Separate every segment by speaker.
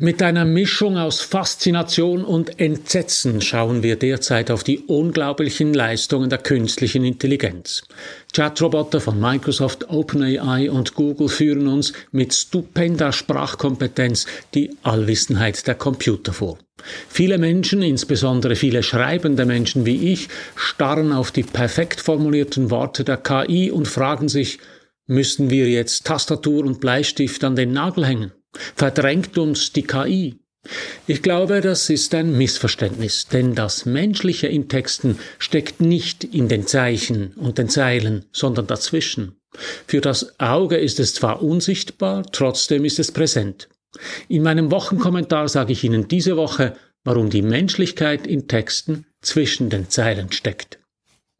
Speaker 1: Mit einer Mischung aus Faszination und Entsetzen schauen wir derzeit auf die unglaublichen Leistungen der künstlichen Intelligenz. Chatroboter von Microsoft, OpenAI und Google führen uns mit stupender Sprachkompetenz die Allwissenheit der Computer vor. Viele Menschen, insbesondere viele schreibende Menschen wie ich, starren auf die perfekt formulierten Worte der KI und fragen sich, müssen wir jetzt Tastatur und Bleistift an den Nagel hängen? Verdrängt uns die KI? Ich glaube, das ist ein Missverständnis, denn das Menschliche in Texten steckt nicht in den Zeichen und den Zeilen, sondern dazwischen. Für das Auge ist es zwar unsichtbar, trotzdem ist es präsent. In meinem Wochenkommentar sage ich Ihnen diese Woche, warum die Menschlichkeit in Texten zwischen den Zeilen steckt.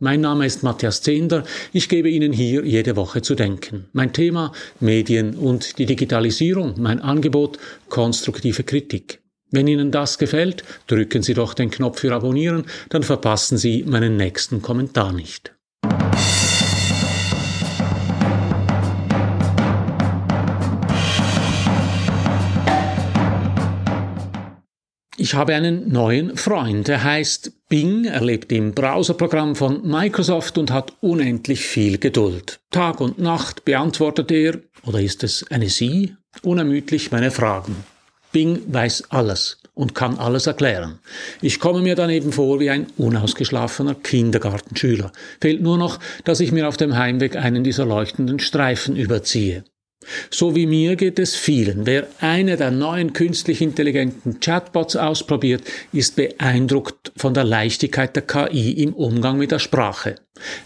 Speaker 1: Mein Name ist Matthias Zehnder. Ich gebe Ihnen hier jede Woche zu denken. Mein Thema Medien und die Digitalisierung. Mein Angebot konstruktive Kritik. Wenn Ihnen das gefällt, drücken Sie doch den Knopf für Abonnieren, dann verpassen Sie meinen nächsten Kommentar nicht. Ich habe einen neuen Freund. Er heißt Bing, er lebt im Browserprogramm von Microsoft und hat unendlich viel Geduld. Tag und Nacht beantwortet er, oder ist es eine Sie, unermüdlich meine Fragen. Bing weiß alles und kann alles erklären. Ich komme mir daneben vor wie ein unausgeschlafener Kindergartenschüler. Fehlt nur noch, dass ich mir auf dem Heimweg einen dieser leuchtenden Streifen überziehe. So wie mir geht es vielen. Wer eine der neuen künstlich intelligenten Chatbots ausprobiert, ist beeindruckt von der Leichtigkeit der KI im Umgang mit der Sprache.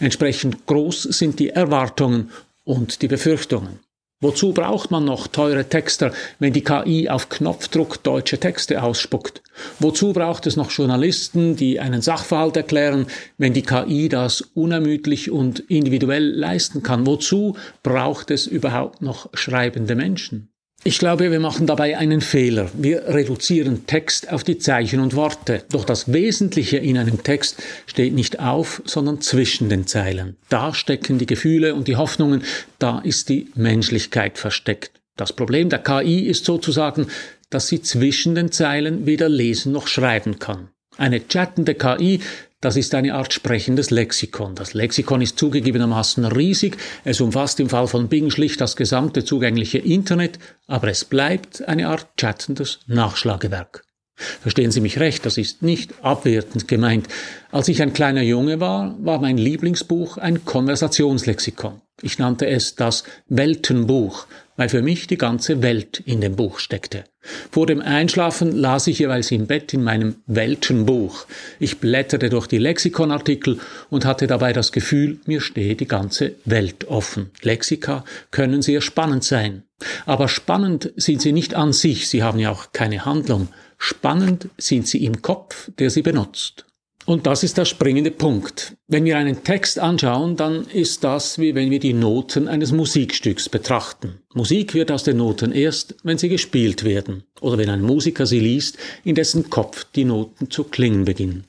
Speaker 1: Entsprechend groß sind die Erwartungen und die Befürchtungen. Wozu braucht man noch teure Texter, wenn die KI auf Knopfdruck deutsche Texte ausspuckt? Wozu braucht es noch Journalisten, die einen Sachverhalt erklären, wenn die KI das unermüdlich und individuell leisten kann? Wozu braucht es überhaupt noch schreibende Menschen? Ich glaube, wir machen dabei einen Fehler. Wir reduzieren Text auf die Zeichen und Worte. Doch das Wesentliche in einem Text steht nicht auf, sondern zwischen den Zeilen. Da stecken die Gefühle und die Hoffnungen, da ist die Menschlichkeit versteckt. Das Problem der KI ist sozusagen, dass sie zwischen den Zeilen weder lesen noch schreiben kann. Eine chattende KI das ist eine Art sprechendes Lexikon. Das Lexikon ist zugegebenermaßen riesig. Es umfasst im Fall von Bing schlicht das gesamte zugängliche Internet, aber es bleibt eine Art chattendes Nachschlagewerk. Verstehen Sie mich recht, das ist nicht abwertend gemeint. Als ich ein kleiner Junge war, war mein Lieblingsbuch ein Konversationslexikon. Ich nannte es das Weltenbuch, weil für mich die ganze Welt in dem Buch steckte. Vor dem Einschlafen las ich jeweils im Bett in meinem Weltenbuch. Ich blätterte durch die Lexikonartikel und hatte dabei das Gefühl, mir stehe die ganze Welt offen. Lexika können sehr spannend sein. Aber spannend sind sie nicht an sich, sie haben ja auch keine Handlung. Spannend sind sie im Kopf, der sie benutzt. Und das ist der springende Punkt. Wenn wir einen Text anschauen, dann ist das wie wenn wir die Noten eines Musikstücks betrachten. Musik wird aus den Noten erst, wenn sie gespielt werden oder wenn ein Musiker sie liest, in dessen Kopf die Noten zu klingen beginnen.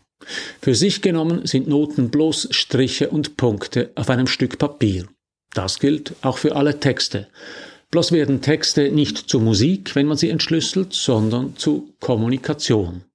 Speaker 1: Für sich genommen sind Noten bloß Striche und Punkte auf einem Stück Papier. Das gilt auch für alle Texte. Bloß werden Texte nicht zu Musik, wenn man sie entschlüsselt, sondern zu Kommunikation.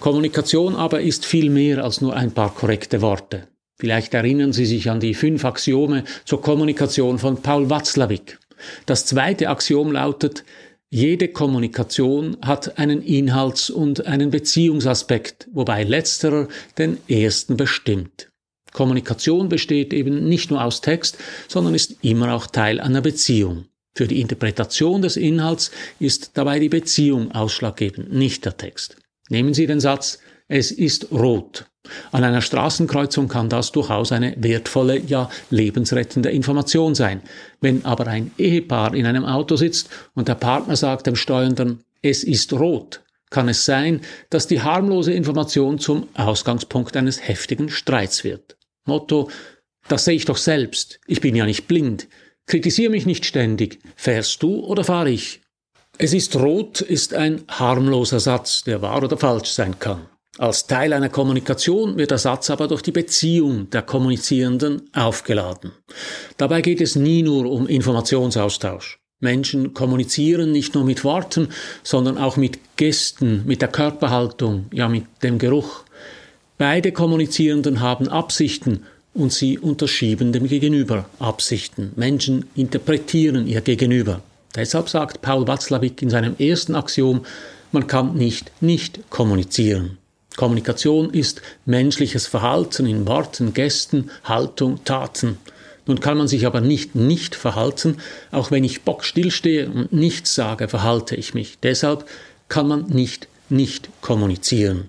Speaker 1: Kommunikation aber ist viel mehr als nur ein paar korrekte Worte. Vielleicht erinnern Sie sich an die fünf Axiome zur Kommunikation von Paul Watzlawick. Das zweite Axiom lautet, jede Kommunikation hat einen Inhalts- und einen Beziehungsaspekt, wobei letzterer den ersten bestimmt. Kommunikation besteht eben nicht nur aus Text, sondern ist immer auch Teil einer Beziehung. Für die Interpretation des Inhalts ist dabei die Beziehung ausschlaggebend, nicht der Text. Nehmen Sie den Satz, es ist rot. An einer Straßenkreuzung kann das durchaus eine wertvolle, ja lebensrettende Information sein. Wenn aber ein Ehepaar in einem Auto sitzt und der Partner sagt dem Steuernden, es ist rot, kann es sein, dass die harmlose Information zum Ausgangspunkt eines heftigen Streits wird. Motto, das sehe ich doch selbst, ich bin ja nicht blind. Kritisiere mich nicht ständig. Fährst du oder fahre ich? Es ist rot ist ein harmloser Satz, der wahr oder falsch sein kann. Als Teil einer Kommunikation wird der Satz aber durch die Beziehung der Kommunizierenden aufgeladen. Dabei geht es nie nur um Informationsaustausch. Menschen kommunizieren nicht nur mit Worten, sondern auch mit Gesten, mit der Körperhaltung, ja mit dem Geruch. Beide Kommunizierenden haben Absichten und sie unterschieben dem Gegenüber Absichten. Menschen interpretieren ihr Gegenüber. Deshalb sagt Paul Watzlawick in seinem ersten Axiom, man kann nicht nicht kommunizieren. Kommunikation ist menschliches Verhalten in Worten, Gesten, Haltung, Taten. Nun kann man sich aber nicht nicht verhalten, auch wenn ich bockstill stehe und nichts sage, verhalte ich mich. Deshalb kann man nicht nicht kommunizieren.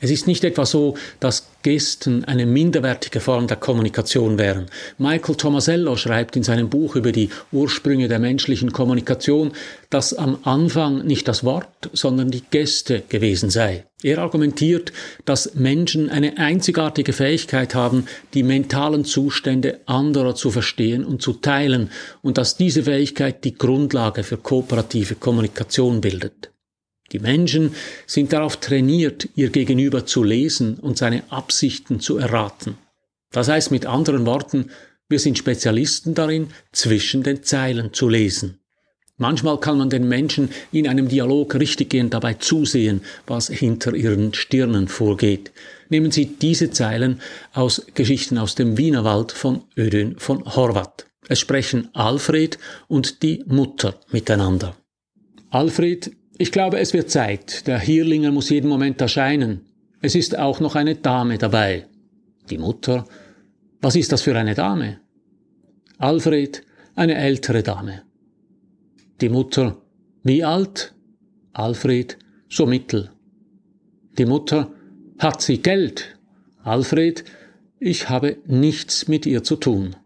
Speaker 1: Es ist nicht etwa so, dass Gesten eine minderwertige Form der Kommunikation wären. Michael Tomasello schreibt in seinem Buch über die Ursprünge der menschlichen Kommunikation, dass am Anfang nicht das Wort, sondern die Geste gewesen sei. Er argumentiert, dass Menschen eine einzigartige Fähigkeit haben, die mentalen Zustände anderer zu verstehen und zu teilen und dass diese Fähigkeit die Grundlage für kooperative Kommunikation bildet. Die Menschen sind darauf trainiert, ihr Gegenüber zu lesen und seine Absichten zu erraten. Das heißt mit anderen Worten, wir sind Spezialisten darin, zwischen den Zeilen zu lesen. Manchmal kann man den Menschen in einem Dialog richtiggehend dabei zusehen, was hinter ihren Stirnen vorgeht. Nehmen Sie diese Zeilen aus Geschichten aus dem Wienerwald von Ödön von Horvath. Es sprechen Alfred und die Mutter miteinander. Alfred ich glaube, es wird Zeit. Der Hirlinger muss jeden Moment erscheinen. Es ist auch noch eine Dame dabei. Die Mutter. Was ist das für eine Dame? Alfred, eine ältere Dame. Die Mutter. Wie alt? Alfred, so mittel. Die Mutter. Hat sie Geld? Alfred, ich habe nichts mit ihr zu tun.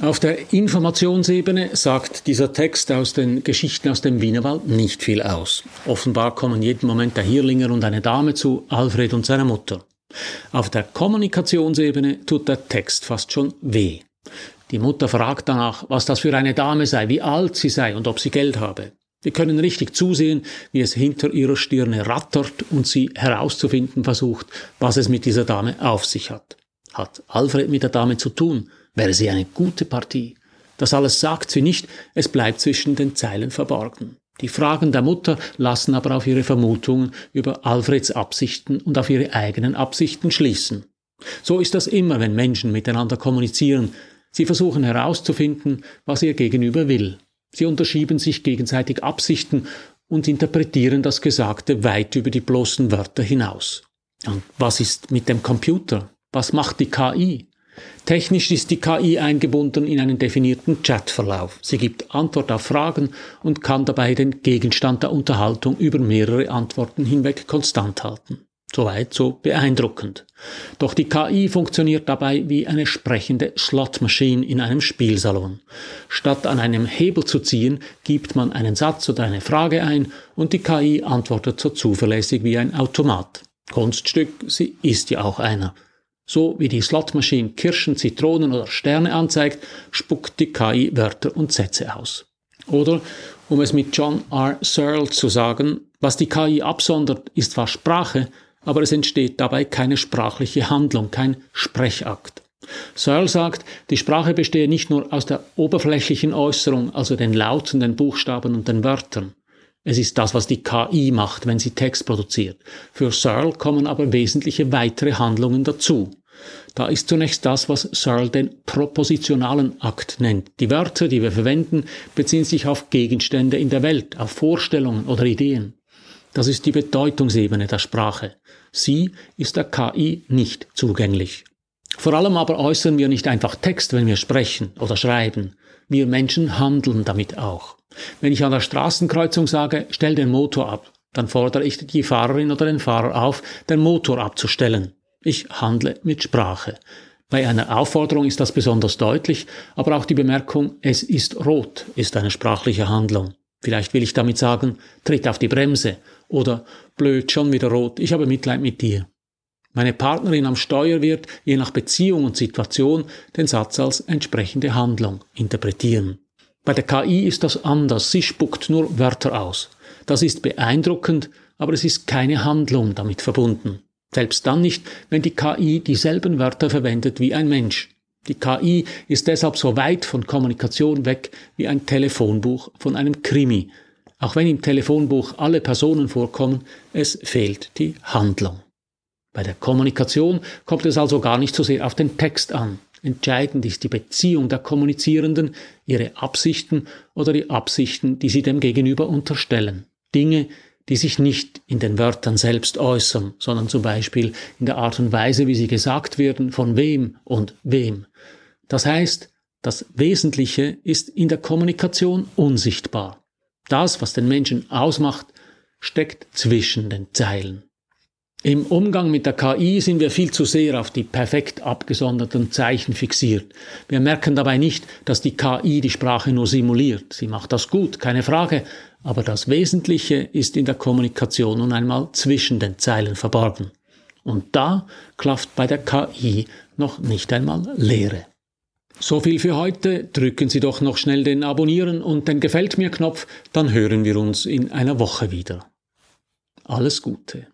Speaker 1: Auf der Informationsebene sagt dieser Text aus den Geschichten aus dem Wienerwald nicht viel aus. Offenbar kommen jeden Moment der Hirlinger und eine Dame zu Alfred und seiner Mutter. Auf der Kommunikationsebene tut der Text fast schon weh. Die Mutter fragt danach, was das für eine Dame sei, wie alt sie sei und ob sie Geld habe. Wir können richtig zusehen, wie es hinter ihrer Stirne rattert und sie herauszufinden versucht, was es mit dieser Dame auf sich hat. Hat Alfred mit der Dame zu tun? Wäre sie eine gute Partie. Das alles sagt sie nicht, es bleibt zwischen den Zeilen verborgen. Die Fragen der Mutter lassen aber auf ihre Vermutungen über Alfreds Absichten und auf ihre eigenen Absichten schließen. So ist das immer, wenn Menschen miteinander kommunizieren. Sie versuchen herauszufinden, was ihr Gegenüber will. Sie unterschieben sich gegenseitig Absichten und interpretieren das Gesagte weit über die bloßen Wörter hinaus. Und was ist mit dem Computer? Was macht die KI? Technisch ist die KI eingebunden in einen definierten Chatverlauf. Sie gibt Antwort auf Fragen und kann dabei den Gegenstand der Unterhaltung über mehrere Antworten hinweg konstant halten. Soweit so beeindruckend. Doch die KI funktioniert dabei wie eine sprechende Slot-Maschine in einem Spielsalon. Statt an einem Hebel zu ziehen, gibt man einen Satz oder eine Frage ein und die KI antwortet so zuverlässig wie ein Automat. Kunststück, sie ist ja auch einer. So wie die Slotmaschine Kirschen, Zitronen oder Sterne anzeigt, spuckt die KI Wörter und Sätze aus. Oder, um es mit John R. Searle zu sagen, was die KI absondert, ist zwar Sprache, aber es entsteht dabei keine sprachliche Handlung, kein Sprechakt. Searle sagt, die Sprache bestehe nicht nur aus der oberflächlichen Äußerung, also den Lauten, den Buchstaben und den Wörtern. Es ist das, was die KI macht, wenn sie Text produziert. Für Searle kommen aber wesentliche weitere Handlungen dazu. Da ist zunächst das, was Searle den propositionalen Akt nennt. Die Wörter, die wir verwenden, beziehen sich auf Gegenstände in der Welt, auf Vorstellungen oder Ideen. Das ist die Bedeutungsebene der Sprache. Sie ist der KI nicht zugänglich. Vor allem aber äußern wir nicht einfach Text, wenn wir sprechen oder schreiben. Wir Menschen handeln damit auch. Wenn ich an der Straßenkreuzung sage, stell den Motor ab, dann fordere ich die Fahrerin oder den Fahrer auf, den Motor abzustellen. Ich handle mit Sprache. Bei einer Aufforderung ist das besonders deutlich, aber auch die Bemerkung, es ist rot, ist eine sprachliche Handlung. Vielleicht will ich damit sagen, tritt auf die Bremse oder blöd, schon wieder rot, ich habe Mitleid mit dir. Meine Partnerin am Steuer wird, je nach Beziehung und Situation, den Satz als entsprechende Handlung interpretieren. Bei der KI ist das anders. Sie spuckt nur Wörter aus. Das ist beeindruckend, aber es ist keine Handlung damit verbunden. Selbst dann nicht, wenn die KI dieselben Wörter verwendet wie ein Mensch. Die KI ist deshalb so weit von Kommunikation weg wie ein Telefonbuch von einem Krimi. Auch wenn im Telefonbuch alle Personen vorkommen, es fehlt die Handlung. Bei der Kommunikation kommt es also gar nicht so sehr auf den Text an. Entscheidend ist die Beziehung der Kommunizierenden, ihre Absichten oder die Absichten, die sie dem Gegenüber unterstellen. Dinge, die sich nicht in den Wörtern selbst äußern, sondern zum Beispiel in der Art und Weise, wie sie gesagt werden, von wem und wem. Das heißt, das Wesentliche ist in der Kommunikation unsichtbar. Das, was den Menschen ausmacht, steckt zwischen den Zeilen. Im Umgang mit der KI sind wir viel zu sehr auf die perfekt abgesonderten Zeichen fixiert. Wir merken dabei nicht, dass die KI die Sprache nur simuliert. Sie macht das gut, keine Frage, aber das Wesentliche ist in der Kommunikation nun einmal zwischen den Zeilen verborgen. Und da klafft bei der KI noch nicht einmal Leere. So viel für heute. Drücken Sie doch noch schnell den Abonnieren und den Gefällt mir Knopf, dann hören wir uns in einer Woche wieder. Alles Gute.